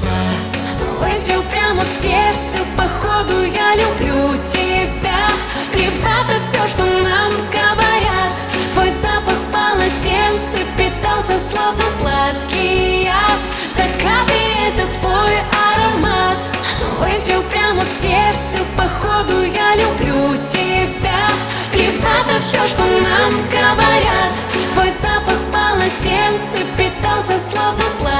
глаза Выстрел прямо в сердце, походу я люблю тебя. Плевато все, что нам говорят. Твой запах в полотенце питался словно сладкий яд. Закаты — это твой аромат. Выстрел прямо в сердце, походу я люблю тебя. Плевато все, что нам говорят. Твой запах в полотенце питался словно сладкий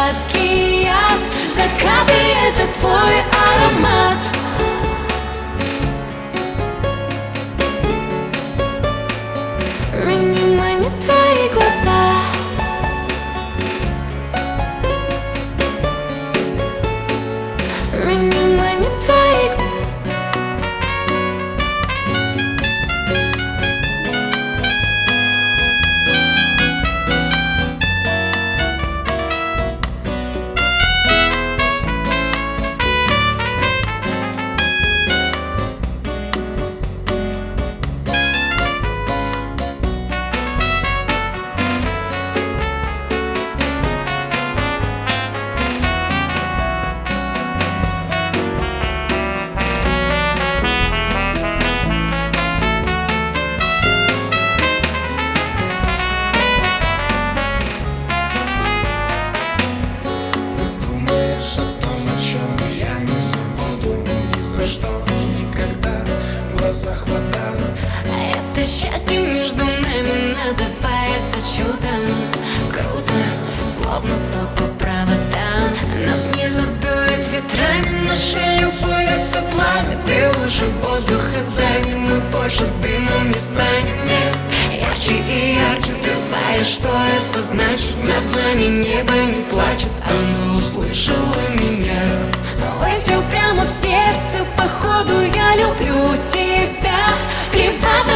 называется чудом. Круто, словно то по проводам Нас не задует ветрами, наша любовь это пламя. Ты лучше воздуха дай мне, мы больше дымом не станем, нет Ярче и ярче, ты знаешь, что это значит. Над нами небо не плачет, оно услышало меня. Выстрел прямо в сердце, походу я люблю тебя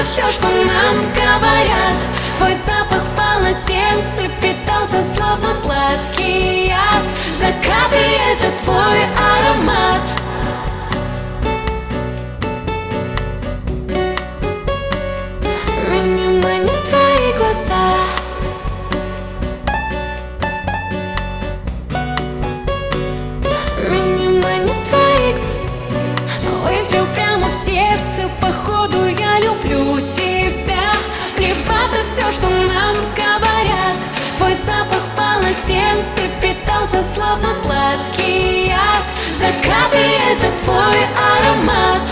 все, что нам говорят. Твой запах в полотенце питался словно сладкий яд. Закаты — это твой аромат. Меня манят твои глаза. Меня манят твои Выстрел прямо в сердце, походу сердце питался словно сладкий яд. Закаты — это твой аромат.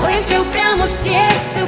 Выстрел прямо в сердце